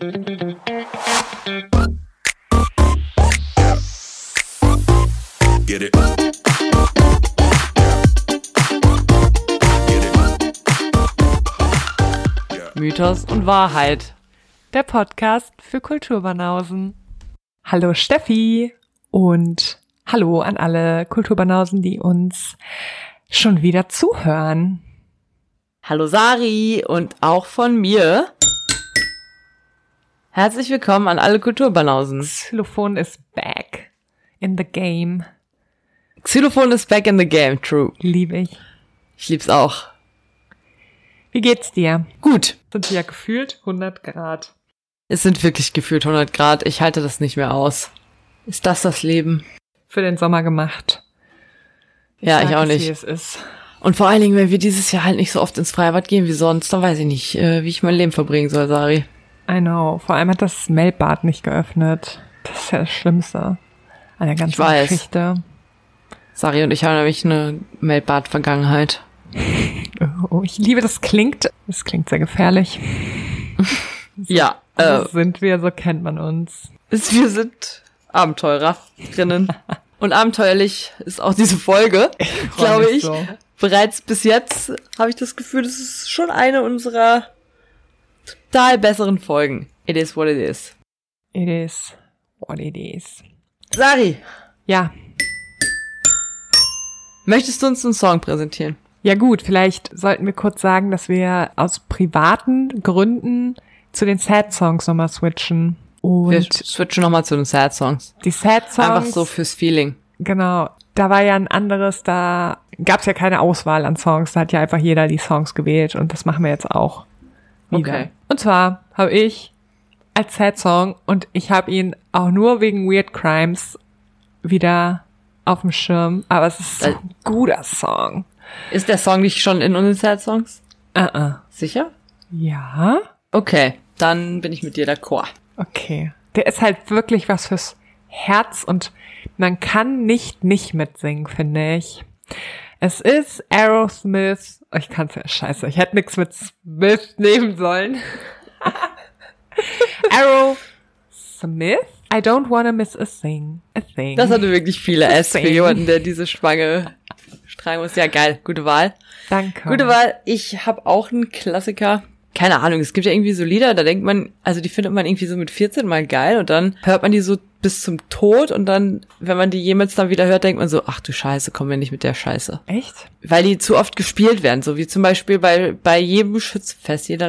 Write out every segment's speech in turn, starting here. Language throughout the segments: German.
Get it. Mythos und Wahrheit. Der Podcast für Kulturbanausen. Hallo Steffi und hallo an alle Kulturbanausen, die uns schon wieder zuhören. Hallo Sari und auch von mir. Herzlich willkommen an alle Kulturbanausen. Xylophon ist back in the game. Xylophon ist back in the game, true. Liebe ich. Ich lieb's auch. Wie geht's dir? Gut. Sind ja gefühlt 100 Grad. Es sind wirklich gefühlt 100 Grad. Ich halte das nicht mehr aus. Ist das das Leben? Für den Sommer gemacht. Ja, ich auch es, Wie nicht. es ist. Und vor allen Dingen, wenn wir dieses Jahr halt nicht so oft ins Freibad gehen wie sonst, dann weiß ich nicht, äh, wie ich mein Leben verbringen soll, Sari. I know. Vor allem hat das Melbad nicht geöffnet. Das ist ja das Schlimmste an der ganzen weiß. Geschichte. Sari und ich haben nämlich eine Melbad-Vergangenheit. Oh, ich liebe, das klingt. Das klingt sehr gefährlich. Ja, äh, So sind wir, so kennt man uns. wir sind Abenteurerinnen. Und abenteuerlich ist auch diese Folge, glaube ich. so. Bereits bis jetzt habe ich das Gefühl, das ist schon eine unserer total besseren Folgen. It is what it is. It is what it is. Sari, Ja. möchtest du uns einen Song präsentieren? Ja gut, vielleicht sollten wir kurz sagen, dass wir aus privaten Gründen zu den Sad Songs nochmal switchen. Und Wir switchen nochmal zu den Sad Songs. die Sad Songs. Einfach so fürs Feeling. Genau. Da war ja ein anderes, da gab es ja keine Auswahl an Songs. Da hat ja einfach jeder die Songs gewählt und das machen wir jetzt auch. Wieder. Okay. Und zwar habe ich als Sad Song und ich habe ihn auch nur wegen Weird Crimes wieder auf dem Schirm. Aber es ist so Äh. ein guter Song. Ist der Song nicht schon in unseren Sad Songs? Uh -uh. Sicher? Ja? Okay, dann bin ich mit dir d'accord. Okay. Der ist halt wirklich was fürs Herz und man kann nicht nicht mitsingen, finde ich. Es ist Aerosmith. Oh, Ich kann's ja scheiße. Ich hätte nichts mit Smith nehmen sollen. Aerosmith. I don't wanna miss a thing. A thing. Das hatte wirklich viele S für jemanden, der diese Spange tragen muss. Ja, geil. Gute Wahl. Danke. Gute Wahl. Ich habe auch einen Klassiker. Keine Ahnung, es gibt ja irgendwie so Lieder, da denkt man, also die findet man irgendwie so mit 14 mal geil und dann hört man die so bis zum Tod und dann, wenn man die jemals dann wieder hört, denkt man so, ach du Scheiße, komm mir nicht mit der Scheiße. Echt? Weil die zu oft gespielt werden, so wie zum Beispiel bei, bei jedem Schützenfest, jeder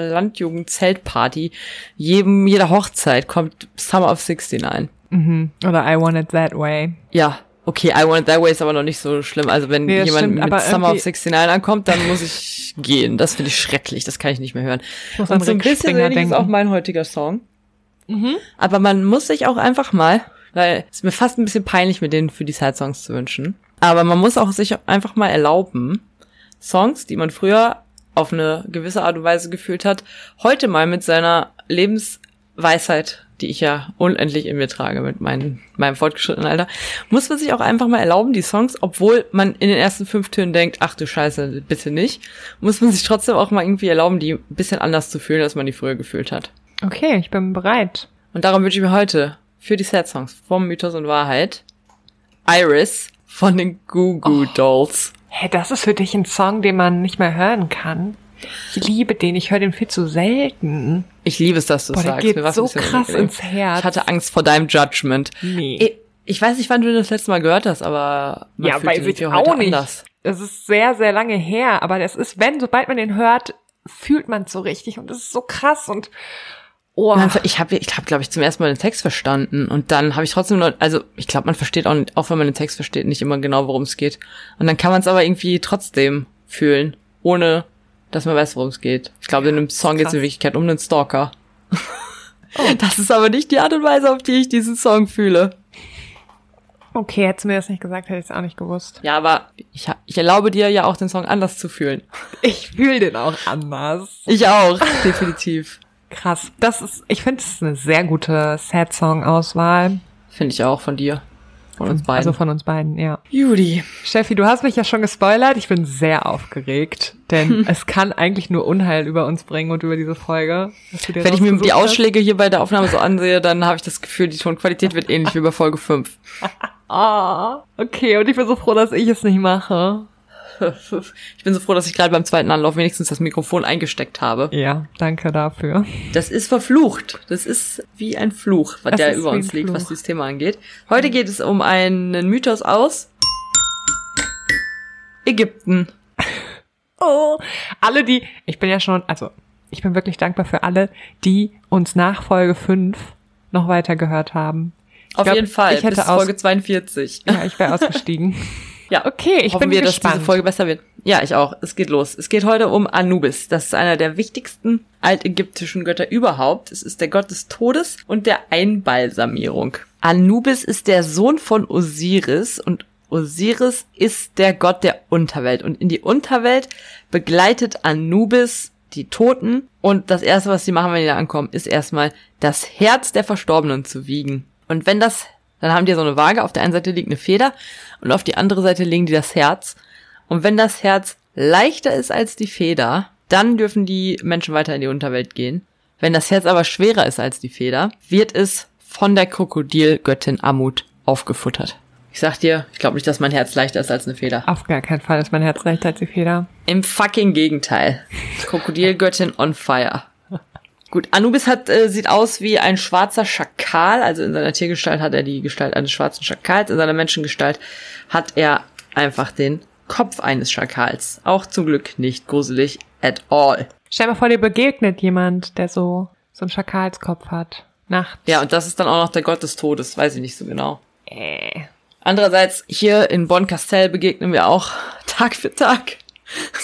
Landjugend-Zeltparty, jedem, jeder Hochzeit kommt Summer of 69. Mhm. Oder I want it that way. Ja, okay, I Want It That Way ist aber noch nicht so schlimm. Also wenn Nee, jemand stimmt, mit Summer of irgendwie- 69 ankommt, dann muss ich gehen. Das finde ich schrecklich, das kann ich nicht mehr hören. Und so ein bisschen ähnlich ist denken. auch mein heutiger Song. Mhm. Aber man muss sich auch einfach mal, weil es mir fast ein bisschen peinlich, mir den für die Side-Songs zu wünschen. Aber man muss auch sich einfach mal erlauben, Songs, die man früher auf eine gewisse Art und Weise gefühlt hat, heute mal mit seiner Lebensweisheit, die ich ja unendlich in mir trage mit meinem, meinem fortgeschrittenen Alter, muss man sich auch einfach mal erlauben, die Songs, obwohl man in den ersten fünf Tönen denkt, ach du Scheiße, bitte nicht, muss man sich trotzdem auch mal irgendwie erlauben, die ein bisschen anders zu fühlen, als man die früher gefühlt hat. Okay, ich bin bereit. Und darum wünsche ich mir heute für die Sad Songs vom Mythos und Wahrheit Iris von den Goo Goo Dolls. Hä, das ist für dich ein Song, den man nicht mehr hören kann. Ich liebe den, ich höre den viel zu selten. Ich liebe es, dass du Boah, es sagst. geht Mir ein so krass ins Herz. Ich hatte Angst vor deinem Judgment. Nee. Ich, ich weiß nicht, wann du das letzte Mal gehört hast, aber man ja, fühlt weiß ich auch heute nicht. anders. Es ist sehr, sehr lange her, aber das ist, wenn, sobald man den hört, fühlt man es so richtig und das ist so krass und oh, Ich habe, ich hab, glaube ich, zum ersten Mal den Text verstanden und dann habe ich trotzdem noch, also ich glaube, man versteht auch, nicht- auch wenn man den Text versteht, nicht immer genau, worum es geht. Und dann kann man es aber irgendwie trotzdem fühlen, ohne dass man weiß, worum es geht. Ich glaube, in dem Song geht es in. Wirklichkeit um einen Stalker. Das ist aber nicht die Art und Weise, auf die ich diesen Song fühle. okay, hättest du mir das nicht gesagt, hätte ich es auch nicht gewusst. Ja, aber ich, ich erlaube dir ja auch, den Song anders zu fühlen. Ich fühle den auch anders. Ich auch, definitiv. Krass. Das ist, ich finde, es ist eine sehr gute Sad-Song-Auswahl. Finde ich auch von dir. Von uns beiden. Also von uns beiden, ja. Judy. Steffi, du hast mich ja schon gespoilert. Ich bin sehr aufgeregt, denn es kann eigentlich nur Unheil über uns bringen und über diese Folge. Wenn ich mir die. Ausschläge hier bei der Aufnahme so ansehe, dann habe ich das Gefühl, die Tonqualität wird ähnlich wie bei Folge 5. Ah, okay. Und ich bin so froh, dass ich es nicht mache. Ich bin so froh, dass ich gerade beim zweiten Anlauf wenigstens das Mikrofon eingesteckt habe. Ja, danke dafür. Das ist verflucht. Das ist wie ein Fluch, was Das der über uns liegt, Fluch. was dieses Thema angeht. Heute geht es um einen Mythos aus Ägypten. Oh, alle die, ich bin ja schon, also ich bin wirklich dankbar für alle, die uns nach Folge 5 noch weiter gehört haben. Ich Auf glaub, jeden Fall. Ich hätte bis aus, Folge 42. ja, ich wäre ausgestiegen. Ja, Okay, ich Hoffen bin wir, dass gespannt. diese Folge besser wird. Ja, ich auch. Es geht los. Es geht heute um Anubis. Das ist einer der wichtigsten altägyptischen Götter überhaupt. Es ist der Gott des Todes und der Einbalsamierung. Anubis ist der Sohn von Osiris und Osiris ist der Gott der Unterwelt. Und in die Unterwelt begleitet Anubis die Toten. Und das erste, was sie machen, wenn die da ankommen, ist erstmal das Herz der Verstorbenen zu wiegen. Und wenn das, dann haben die so eine Waage. Auf der einen Seite liegt eine Feder und auf die andere Seite legen die das Herz. Und wenn das Herz leichter ist als die Feder, dann dürfen die Menschen weiter in die Unterwelt gehen. Wenn das Herz aber schwerer ist als die Feder, wird es von der Krokodilgöttin Amut aufgefuttert. Ich sag dir, ich glaube nicht, dass mein Herz leichter ist als eine Feder. Auf gar keinen Fall ist mein Herz leichter als die Feder. Im fucking Gegenteil. Krokodilgöttin on fire. Gut, Anubis hat, äh, sieht aus wie ein schwarzer Schakal. Also in seiner Tiergestalt hat er die Gestalt eines schwarzen Schakals. In seiner Menschengestalt hat er einfach den Kopf eines Schakals. Auch zum Glück nicht gruselig at all. Stell dir mal vor, dir begegnet jemand, der so, so einen Schakalskopf hat. Nachts. Ja, und das ist dann auch noch der Gott des Todes. Weiß ich nicht so genau. Äh. Andererseits, hier in Bonn-Castell begegnen wir auch Tag für Tag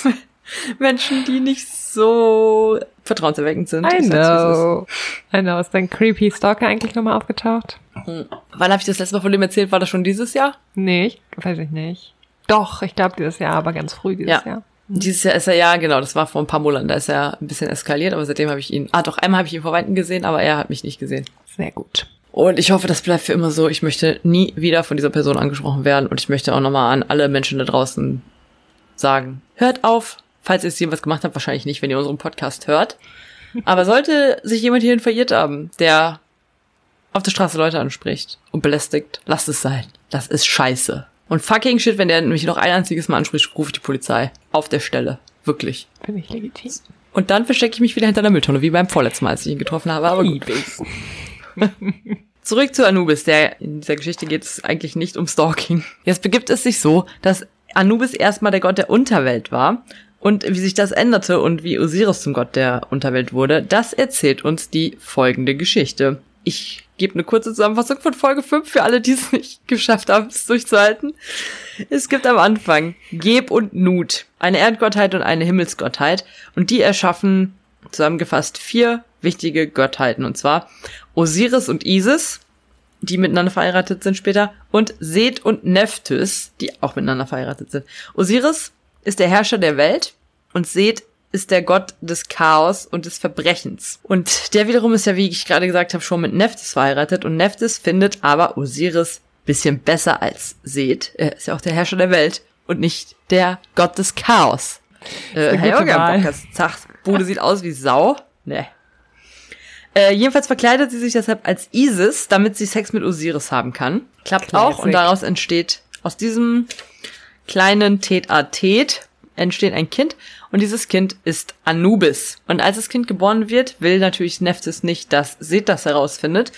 Menschen, die nicht so vertrauenserweckend sind. I know. I know. Ist dein creepy Stalker eigentlich nochmal aufgetaucht? Wann habe ich das letzte Mal von dem erzählt? War das schon dieses Jahr? Nee, ich, weiß ich nicht. Doch, ich glaube dieses Jahr, aber ganz früh dieses Ja. Jahr. Dieses Jahr ist er, ja, genau, das war vor ein paar Monaten, da ist er ein bisschen eskaliert, aber seitdem habe ich ihn, ah doch, einmal habe ich ihn vor Weitem gesehen, aber er hat mich nicht gesehen. Sehr gut. Und ich hoffe, das bleibt für immer so. Ich möchte nie wieder von dieser Person angesprochen werden und ich möchte auch nochmal an alle Menschen da draußen sagen, hört auf, falls ihr es jemals gemacht habt, wahrscheinlich nicht, wenn ihr unseren Podcast hört. Aber sollte sich jemand hierhin verirrt haben, der auf der Straße Leute anspricht und belästigt, lasst es sein. Das ist scheiße. Und fucking shit, wenn der mich noch ein einziges Mal anspricht, ruft die Polizei. Auf der Stelle. Wirklich. Finde ich legitim. Und dann verstecke ich mich wieder hinter der Mülltonne, wie beim vorletzten Mal, als ich ihn getroffen habe. Aber gut. Zurück zu Anubis, der in dieser Geschichte geht es eigentlich nicht um Stalking. Jetzt begibt es sich so, dass Anubis erstmal der Gott der Unterwelt war und wie sich das änderte und wie Osiris zum Gott der Unterwelt wurde, das erzählt uns die folgende Geschichte. Ich gebe eine kurze Zusammenfassung von Folge 5 für alle, die es nicht geschafft haben, es durchzuhalten. Es gibt am Anfang Geb und Nut, eine Erdgottheit und eine Himmelsgottheit und die erschaffen zusammengefasst vier wichtige Gottheiten und zwar Osiris und Isis, die miteinander verheiratet sind später, und Seth und Nephthys, die auch miteinander verheiratet sind. Osiris ist der Herrscher der Welt und Seth ist der Gott des Chaos und des Verbrechens. Und der wiederum ist ja, wie ich gerade gesagt habe, schon mit Nephthys verheiratet und Nephthys findet aber Osiris bisschen besser als Seth. Er ist ja auch der Herrscher der Welt und nicht der Gott des Chaos. Äh, Herr Zach, Bude sieht aus wie Sau. Nee. Äh, jedenfalls verkleidet sie sich deshalb als Isis, damit sie Sex mit Osiris haben kann. Klappt auch Classic. und daraus entsteht, aus diesem kleinen Tet-a-Tet entsteht ein Kind und dieses Kind ist Anubis. Und als das Kind geboren wird, will natürlich Nephthys nicht, dass Seth das herausfindet.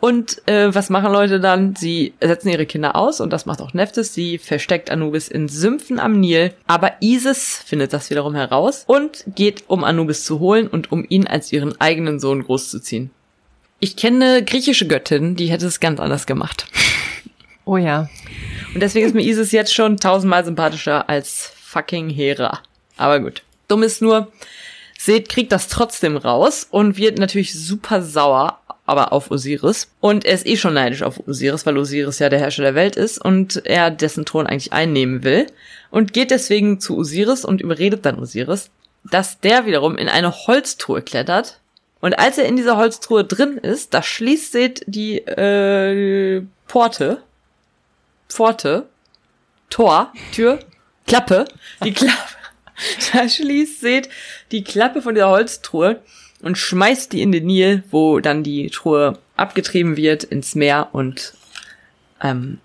Und äh, was machen Leute dann? Sie setzen ihre Kinder aus und das macht auch Nephthys. Sie versteckt Anubis in Sümpfen am Nil. Aber Isis findet das wiederum heraus und geht, um Anubis zu holen und um ihn als ihren eigenen Sohn großzuziehen. Ich kenne eine griechische Göttin, die hätte es ganz anders gemacht. Oh ja. Und deswegen ist mir Isis jetzt schon tausendmal sympathischer als fucking Hera. Aber gut. Dumm ist nur, Seth kriegt das trotzdem raus und wird natürlich super sauer, aber auf Osiris. Und er ist eh schon neidisch auf Osiris, weil Osiris ja der Herrscher der Welt ist und er dessen Thron eigentlich einnehmen will. Und geht deswegen zu Osiris und überredet dann Osiris, dass der wiederum in eine Holztruhe klettert. Und als er in dieser Holztruhe drin ist, da schließt Seth die äh, Porte Pforte, Tor, Tür, Klappe, die Klappe. Da schließt Seth die Klappe von der Holztruhe und schmeißt die in den Nil, wo dann die Truhe abgetrieben wird ins Meer und ähm,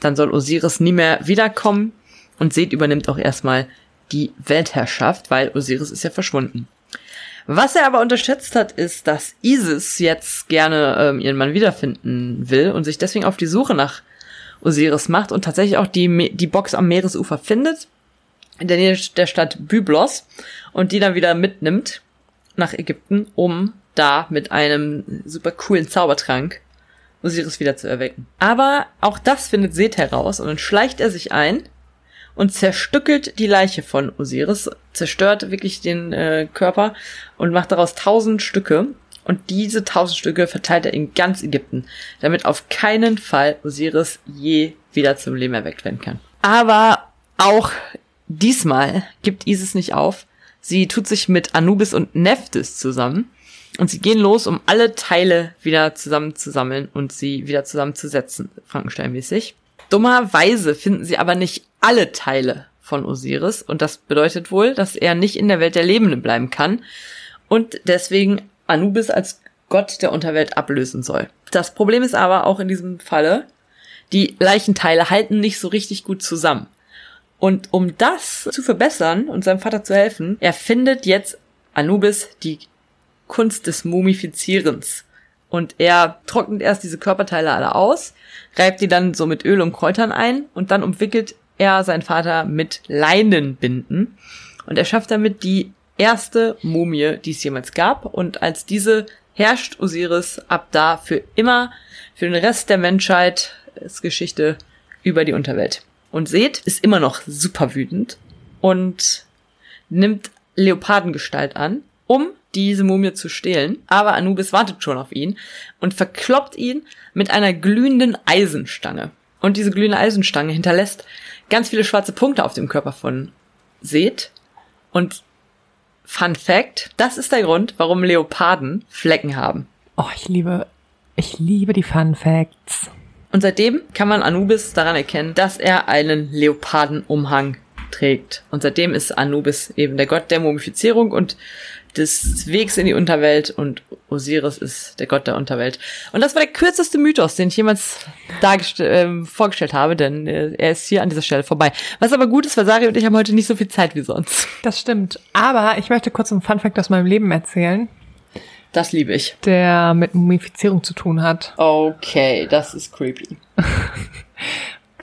dann soll Osiris nie mehr wiederkommen und Seth übernimmt auch erstmal die Weltherrschaft, weil Osiris ist ja verschwunden. Was er aber unterschätzt hat, ist, dass Isis jetzt gerne ähm, ihren Mann wiederfinden will und sich deswegen auf die Suche nach Osiris macht und tatsächlich auch die, die Box am Meeresufer findet, in der Nähe der Stadt Byblos und die dann wieder mitnimmt nach Ägypten, um da mit einem super coolen Zaubertrank Osiris wieder zu erwecken. Aber auch das findet Seth heraus und dann schleicht er sich ein und zerstückelt die Leiche von Osiris, zerstört wirklich den äh, Körper und macht daraus tausend Stücke. Und diese tausend Stücke verteilt er in ganz Ägypten, damit auf keinen Fall Osiris je wieder zum Leben erweckt werden kann. Aber auch diesmal gibt Isis nicht auf. Sie tut sich mit Anubis und Nephthys zusammen und sie gehen los, um alle Teile wieder zusammenzusammeln und sie wieder zusammenzusetzen, Frankenstein-mäßig. Dummerweise finden sie aber nicht alle Teile von Osiris und das bedeutet wohl, dass er nicht in der Welt der Lebenden bleiben kann und deswegen Anubis als Gott der Unterwelt ablösen soll. Das Problem ist aber auch in diesem Falle, die Leichenteile halten nicht so richtig gut zusammen. Und um das zu verbessern und seinem Vater zu helfen, erfindet jetzt Anubis die Kunst des Mumifizierens. Und er trocknet erst diese Körperteile alle aus, reibt die dann so mit Öl und Kräutern ein und dann umwickelt er seinen Vater mit Leinenbinden und er schafft damit die erste Mumie, die es jemals gab und als diese herrscht Osiris ab da für immer, für den Rest der Menschheit, ist Geschichte über die Unterwelt. Und Seth ist immer noch super wütend und nimmt Leopardengestalt an, um diese Mumie zu stehlen. Aber Anubis wartet schon auf ihn und verkloppt ihn mit einer glühenden Eisenstange. Und diese glühende Eisenstange hinterlässt ganz viele schwarze Punkte auf dem Körper von Seth. Und Fun Fact, das ist der Grund, warum Leoparden Flecken haben. Oh, ich liebe, ich liebe die Fun Facts. Und seitdem kann man Anubis daran erkennen, dass er einen Leopardenumhang trägt. Und seitdem ist Anubis eben der Gott der Mumifizierung und des Wegs in die Unterwelt und Osiris ist der Gott der Unterwelt. Und das war der kürzeste Mythos, den ich jemals ähm, vorgestellt habe, denn äh, er ist hier an dieser Stelle vorbei. Was aber gut ist, weil Sari und ich haben heute nicht so viel Zeit wie sonst. Das stimmt. Aber ich möchte kurz einen Fun Fact aus meinem Leben erzählen, Das liebe ich. der mit Mumifizierung zu tun hat. Okay, das ist creepy.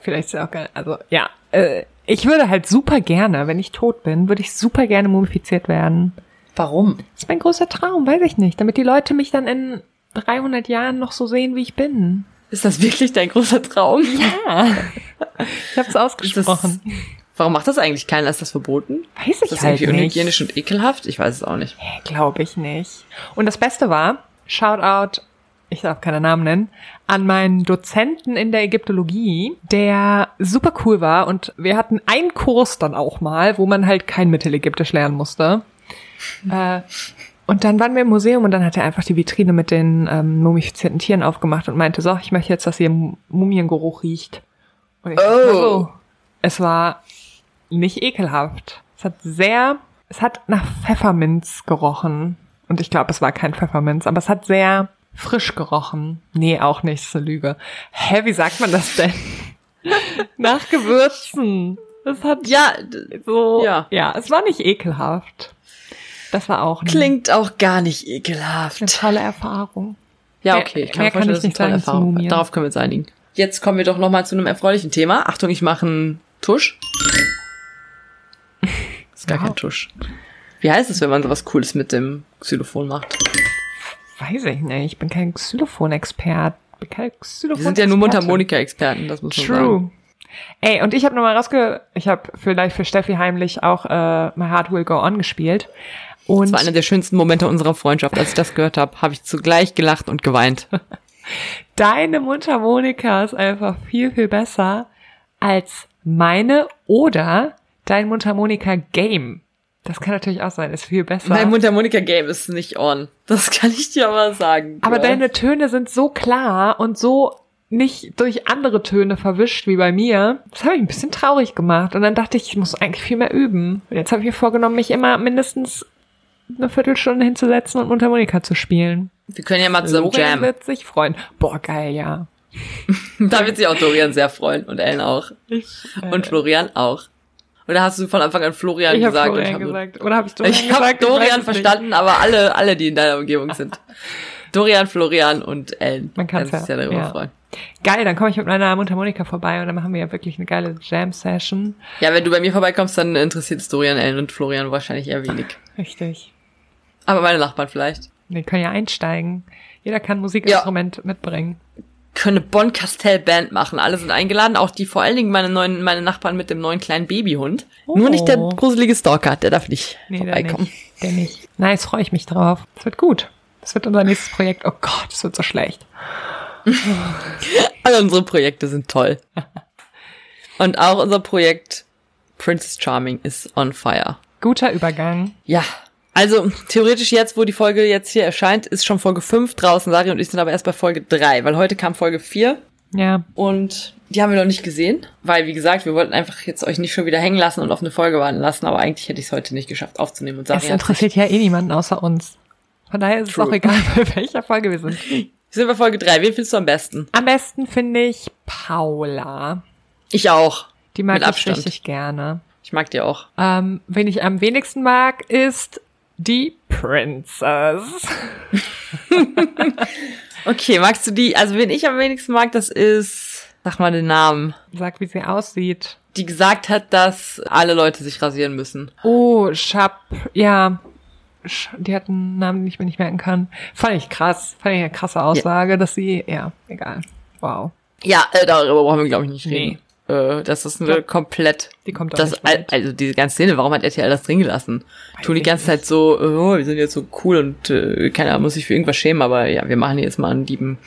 Vielleicht ist er auch geil. Also, ja. Äh, ich würde halt super gerne, wenn ich tot bin, würde ich super gerne mumifiziert werden. Warum? Das ist mein großer Traum, weiß ich nicht. Damit die Leute mich dann in 300 Jahren noch so sehen, wie ich bin. Ist das wirklich dein großer Traum? Ja. Ich habe es ausgesprochen. Warum macht das eigentlich keiner? Ist das verboten? Weiß ich Ist das halt irgendwie nicht. unhygienisch und ekelhaft? Ich weiß es auch nicht. Glaube ich nicht. Und das Beste war, Shoutout, ich darf keine Namen nennen, an meinen Dozenten in der Ägyptologie, der super cool war und wir hatten einen Kurs dann auch mal, wo man halt kein Mittelägyptisch lernen musste. Äh, und dann waren wir im Museum und dann hat er einfach die Vitrine mit den ähm, mumifizierten Tieren aufgemacht und meinte, so, ich möchte jetzt, dass ihr Mu- Mumiengeruch riecht. Und ich Oh. so, es war nicht ekelhaft. Es hat sehr, es hat nach Pfefferminz gerochen. Und ich glaube, es war kein Pfefferminz, aber es hat sehr frisch gerochen. Nee, auch nicht, ist eine Lüge. Hä, wie sagt man das denn? nach Gewürzen. Es hat Ja, so, ja. ja, es war nicht ekelhaft. Das war auch eine, klingt auch gar nicht ekelhaft. eine tolle Erfahrung. Ja, okay. Ich kann mehr kann ich nicht tolle Erfahrung. Darauf können wir uns einigen. Jetzt kommen wir doch noch mal zu einem erfreulichen Thema. Achtung, ich mache einen Tusch. Ist gar Wow. kein Tusch. Wie heißt es, wenn man sowas Cooles mit dem Xylophon macht? Weiß ich nicht. Ich bin kein Xylophon-Expert. Bin kein Xylophon Wir sind ja nur Mundharmonika-Experten, das muss man sagen. True. Ey, und ich habe nochmal rausge... Ich habe vielleicht für Steffi heimlich auch äh, My Heart Will Go On gespielt. Und Das war einer der schönsten Momente unserer Freundschaft. Als ich das gehört habe, habe ich zugleich gelacht und geweint. deine Mundharmonika ist einfach viel, viel besser als meine oder dein Mundharmonika-Game. Das kann natürlich auch sein, ist viel besser. Mein Mundharmonika-Game ist nicht on. Das kann ich dir aber sagen. Aber Girl. deine Töne sind so klar und so nicht durch andere Töne verwischt wie bei mir. Das habe ich ein bisschen traurig gemacht. Und dann dachte ich, ich muss eigentlich viel mehr üben. Und jetzt habe ich mir vorgenommen, mich immer mindestens eine Viertelstunde hinzusetzen und Mundharmonika zu spielen. Wir können ja mal zusammen Florian jammen. wird sich freuen. Boah, geil, ja. Da wird sich auch Dorian sehr freuen und Ellen auch. Und Florian auch. Oder hast du von Anfang an Florian Ich gesagt? Florian ich habe- gesagt. Oder habe ich Dorian Ich gesagt? habe weiß Dorian es nicht. verstanden, aber alle, alle, die in deiner Umgebung sind. Dorian, Florian und Ellen. Man kann's Kannst dich ja, ja darüber ja. freuen. Geil, dann komme ich mit meiner Mundharmonika vorbei und dann machen wir ja wirklich eine geile Jam-Session. Ja, wenn du bei mir vorbeikommst, dann interessiert es Dorian, Ellen und Florian wahrscheinlich eher wenig. Richtig. Aber meine Nachbarn vielleicht. Wir können ja einsteigen. Jeder kann ein Musikinstrument mitbringen. Können eine Bonn-Castell-Band machen. Alle sind eingeladen, auch die vor allen Dingen meine neuen, meine Nachbarn mit dem neuen kleinen Babyhund. Nur nicht der Oh. gruselige Stalker, der darf nicht Nee, der vorbeikommen. nicht. Der nicht. Nice, freue ich mich drauf. Das wird gut. Das wird unser nächstes Projekt. Oh Gott, das wird so schlecht. Alle unsere Projekte sind toll. Und auch unser Projekt Princess Charming ist on fire. Guter Übergang. Ja. Also, theoretisch jetzt, wo die Folge jetzt hier erscheint, ist schon Folge 5 draußen. Sari und ich sind aber erst bei Folge 3, weil heute kam Folge 4 Ja, und die haben wir noch nicht gesehen, weil, wie gesagt, wir wollten einfach jetzt euch nicht schon wieder hängen lassen und auf eine Folge warten lassen, aber eigentlich hätte ich es heute nicht geschafft aufzunehmen und Sari es interessiert ja eh niemanden außer uns. Von daher ist True. es auch egal, bei welcher Folge wir sind. Wir sind bei Folge 3. Wen findest du am besten? Am besten finde ich Paula. Ich auch. Die mag Mit ich Abstand. richtig gerne. Ich mag die auch. Ähm, wen ich am wenigsten mag, ist die Princess. Okay, magst du die? Also, wen ich am wenigsten mag, das ist, sag mal den Namen. Sag, wie sie aussieht. Die gesagt hat, dass alle Leute sich rasieren müssen. Oh, Schap, ja. Die hat einen Namen, den ich mir nicht merken kann. Fand ich krass. Fand ich eine krasse Aussage, dass sie, ja, egal. Wow. Ja, äh, darüber brauchen wir, glaube ich, nicht Nee. Äh, das ist eine Ja. komplett. Die kommt Das, also diese ganze Szene, warum hat RTL das drin gelassen? Weiß Tun die ganze Zeit so, oh, wir sind jetzt so cool und äh, keiner muss sich für irgendwas schämen, aber ja, wir machen jetzt mal einen lieben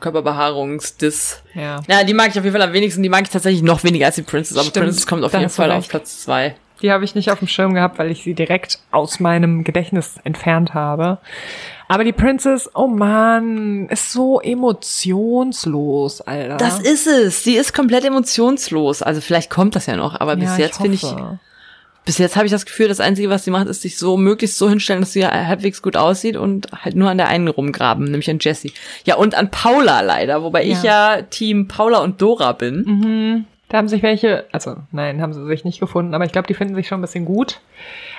Körperbehaarungsdiss. Ja. Ja, die mag ich auf jeden Fall am wenigsten. Die mag ich tatsächlich noch weniger als die Princess, aber Stimmt, Princess kommt auf jeden Fall auf. Platz zwei. Die habe ich nicht auf dem Schirm gehabt, weil ich sie direkt aus meinem Gedächtnis entfernt habe. Aber die Princess, oh man, ist so emotionslos, Alter. Das ist es. Die ist komplett emotionslos. Also vielleicht kommt das ja noch, aber bis Ja, jetzt finde ich, bis jetzt habe ich das Gefühl, das Einzige, was sie macht, ist sich so möglichst so hinstellen, dass sie halbwegs gut aussieht und halt nur an der einen rumgraben, nämlich an Jessie. Ja, und an Paula leider, wobei ich ja Team Paula und Dora bin. Da haben sich welche, also nein, haben sie sich nicht gefunden, aber ich glaube, die finden sich schon ein bisschen gut.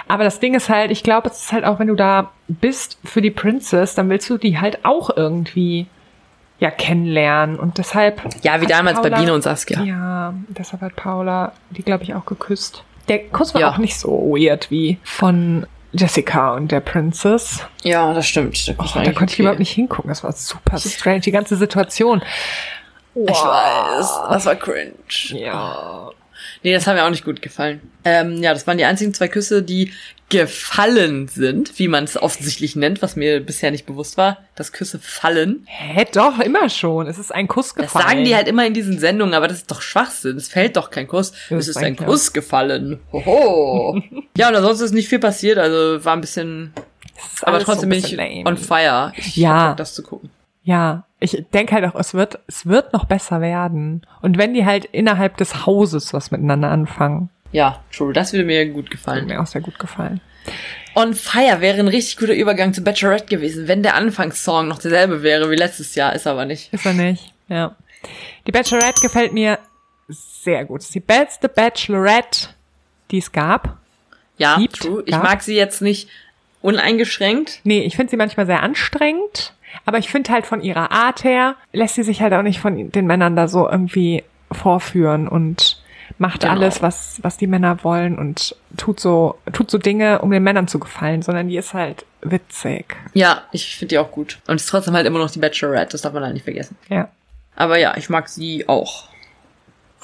Aber das Ding ist halt, ich glaube, es ist halt auch, wenn du da bist für die Princess, dann willst du die halt auch irgendwie ja kennenlernen und deshalb Ja, wie damals bei Paula- Biene und Saskia. Ja, deshalb hat Paula die glaube ich auch geküsst. Der Kuss war Ja. auch nicht so weird wie von Jessica und der Princess. Ja, das stimmt. Da, Oh, da konnte ich überhaupt nicht hingucken. Das war super strange, die ganze Situation. Ich weiß, das war cringe. Ja. Nee, das hat mir auch nicht gut gefallen. Ähm, ja, das waren die einzigen zwei Küsse, die gefallen sind, wie man es offensichtlich nennt, was mir bisher nicht bewusst war, dass Küsse fallen. Hä, doch, immer schon. Es ist ein Kuss Das gefallen. sagen die halt immer in diesen Sendungen, aber das ist doch Schwachsinn. Es fällt doch kein Kuss. Ja, es das ist ein Kuss gefallen. Hoho. ja, und ansonsten ist nicht viel passiert, also war ein bisschen, aber trotzdem so bin ich lame. on fire. Ich Ja. hab das zu gucken. Ja, ich denke halt auch, es wird, es wird noch besser werden. Und wenn die halt innerhalb des Hauses was miteinander anfangen, Ja, true. Das würde mir gut gefallen. mir auch sehr gut gefallen. On Fire wäre ein richtig guter Übergang zu Bachelorette gewesen, wenn der Anfangssong noch derselbe wäre wie letztes Jahr, ist aber nicht. Ist er nicht? Ja. Die Bachelorette gefällt mir sehr gut. Es ist die beste Bachelorette, die es gab. Ja, Gibt, true. Ich gab. mag sie jetzt nicht uneingeschränkt. Nee, ich finde sie manchmal sehr anstrengend, aber ich finde halt von ihrer Art her lässt sie sich halt auch nicht von den Männern da so irgendwie vorführen und macht Genau. alles, was, was die Männer wollen und tut so, tut so Dinge, um den Männern zu gefallen, sondern die ist halt witzig. Ja, ich finde die auch gut. Und ist trotzdem halt immer noch die Bachelorette, das darf man halt nicht vergessen. Ja. Aber ja, ich mag sie auch.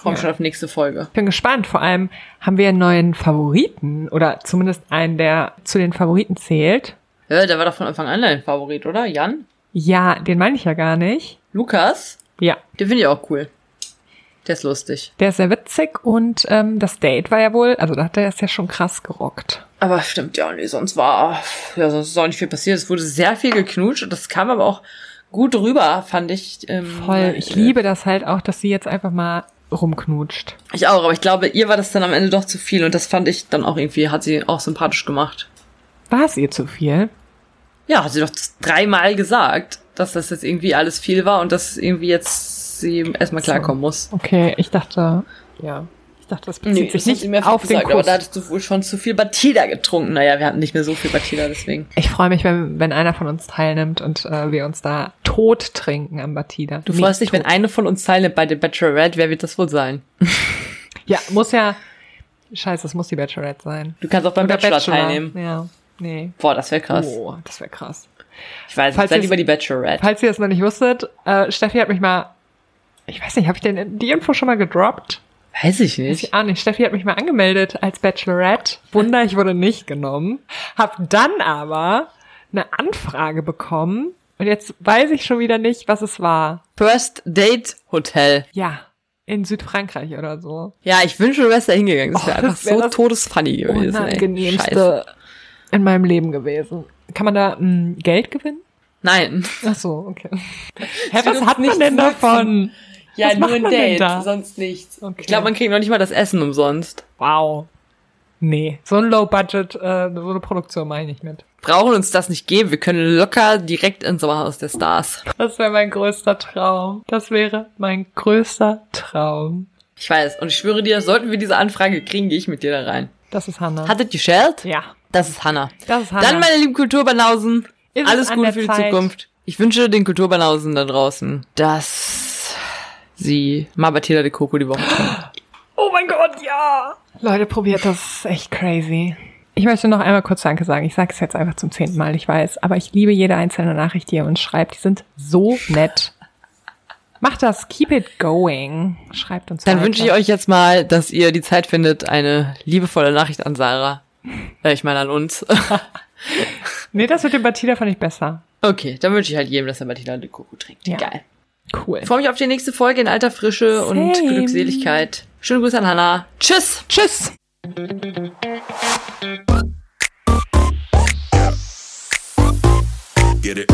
Mich Ja. schon auf nächste Folge. Bin gespannt. Vor allem haben wir einen neuen Favoriten oder zumindest einen, der zu den Favoriten zählt. Ja, der war doch von Anfang an dein Favorit, oder? Jan? Ja, den meine ich ja gar nicht. Lukas? Ja, Den finde ich auch cool. Der ist lustig. der ist sehr witzig und ähm, das Date war ja wohl, also da hat er es ja schon krass gerockt. Aber stimmt ja, nee, sonst war, ja, sonst ist auch nicht viel passiert. Es wurde sehr viel geknutscht und das kam aber auch gut rüber, fand ich. Ähm, Voll. Ich äh, liebe das halt auch, dass sie jetzt einfach mal rumknutscht. Ich auch, aber ich glaube, ihr war das dann am Ende doch zu viel und das fand ich dann auch irgendwie, hat sie auch sympathisch gemacht. War es ihr zu viel? Ja, hat sie doch dreimal gesagt, dass das jetzt irgendwie alles viel war und dass irgendwie jetzt sie erstmal klarkommen muss. Okay, ich dachte, ja. Ich dachte, das bezieht sich das nicht mir auf den gesagt, aber Kuss. da hattest du wohl schon zu viel Batida getrunken. Naja, wir hatten nicht mehr so viel Batida, deswegen. Ich freue mich, wenn, wenn einer von uns teilnimmt und äh, wir uns da tot trinken am Batida. Du freust dich, wenn eine von uns teilnimmt bei der Bachelorette, wer wird das wohl sein? Ja, muss ja. Scheiße, es muss die Bachelorette sein. Du kannst auch beim Bachelor, Bachelor. teilnehmen. Ja. Nee. Boah, das wäre krass. Oh, das wäre krass. Ich weiß, Falls sei ihr's- lieber die Bachelorette. Falls ihr es noch nicht wusstet, äh, Steffi hat mich mal. Ich weiß nicht, habe ich denn die Info schon mal gedroppt? Weiß ich Weiß nicht. ich auch nicht. Steffi hat mich mal angemeldet als Bachelorette. Wunder, ich wurde nicht genommen. Hab dann aber eine Anfrage bekommen. Und jetzt weiß ich schon wieder nicht, was es war. First Date Hotel. Ja, in Südfrankreich oder so. Ja, ich wünsche, du wärst da hingegangen. Das Oh, wäre das einfach wär so das todesfunny gewesen. ey. Scheiße. In meinem Leben gewesen. Kann man da mh, Geld gewinnen? Nein. Ach so, okay. Hä, was hat man denn davon? Ja, Was nur ein Date, da? sonst nichts. Okay. Ich glaube, man kriegt noch nicht mal das Essen umsonst. Wow. Nee, so ein Low-Budget, äh, so eine Produktion mache ich nicht mit. Brauchen uns das nicht geben. Wir können locker direkt ins Sommerhaus der Stars. Das wäre mein größter Traum. Das wäre mein größter Traum. Ich weiß. Und ich schwöre dir, sollten wir diese Anfrage kriegen, gehe ich mit dir da rein. Das ist Hannah. Hattet ihr Shelled? ja, Das ist Hannah. das ist Hannah. Dann, meine lieben Kulturbanausen, Ist es alles Gute für die Zeit? Zukunft. Ich wünsche den Kulturbanausen da draußen, dass sie Mabatila de Coco die Woche trinken. Oh mein Gott, ja. Leute, probiert das. ist echt crazy. Ich möchte noch einmal kurz Danke sagen. Ich sage es jetzt einfach zum zehnten Mal, ich weiß. Aber ich liebe jede einzelne Nachricht, die ihr uns schreibt. Die sind so nett. Macht das. Keep it going. Schreibt uns Dann weiter. wünsche ich euch jetzt mal, dass ihr die Zeit findet, eine liebevolle Nachricht an Sarah. Ich meine an uns. Nee, das mit dem Batida fand ich besser. Okay, dann wünsche ich halt jedem, dass er Matilda de Coco trinkt. Ja. Geil. Cool. Ich freue mich auf die nächste Folge in alter Frische und Same. Glückseligkeit. Schöne Grüße an Hannah. Tschüss. Tschüss. Get it.